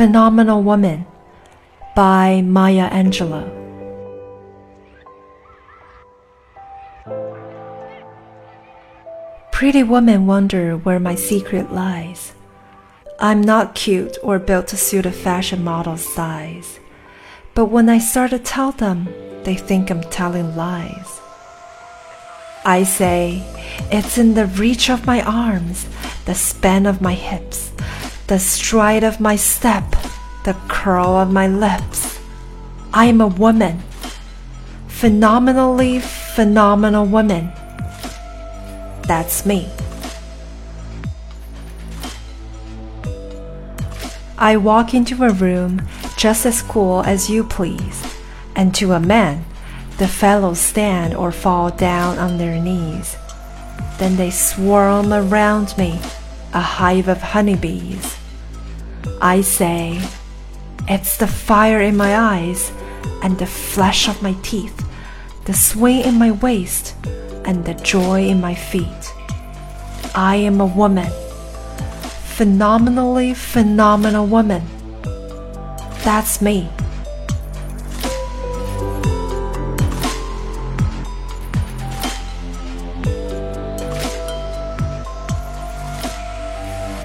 Phenomenal Woman by Maya Angelou. Pretty women wonder where my secret lies. I'm not cute or built to suit a fashion model's size. But when I start to tell them, they think I'm telling lies. I say, it's in the reach of my arms, the span of my hips, the stride of my step, the curl of my lips. I am a woman. Phenomenally phenomenal woman. That's me. I walk into a room just as cool as you please, and to a man, the fellows stand or fall down on their knees. Then they swarm around me, a hive of honeybees. I say, It's the fire in my eyes, and the flesh of my teeth, the swing in my waist, and the joy in my feet. I am a woman, phenomenally phenomenal woman. That's me.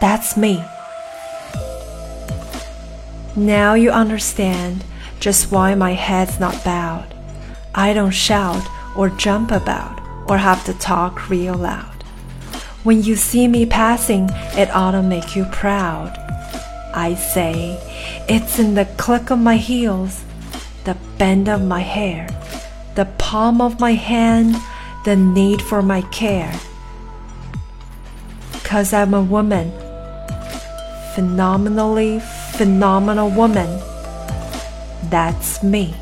That's me. Now you understand just why my head's not bowed. I don't shout or jump about or have to talk real loud. When you see me passing, it ought to make you proud. I say, it's in the click of my heels, the bend of my hair, the palm of my hand, the need for my care. Cause I'm a woman, phenomenally phenomenal woman. That's me.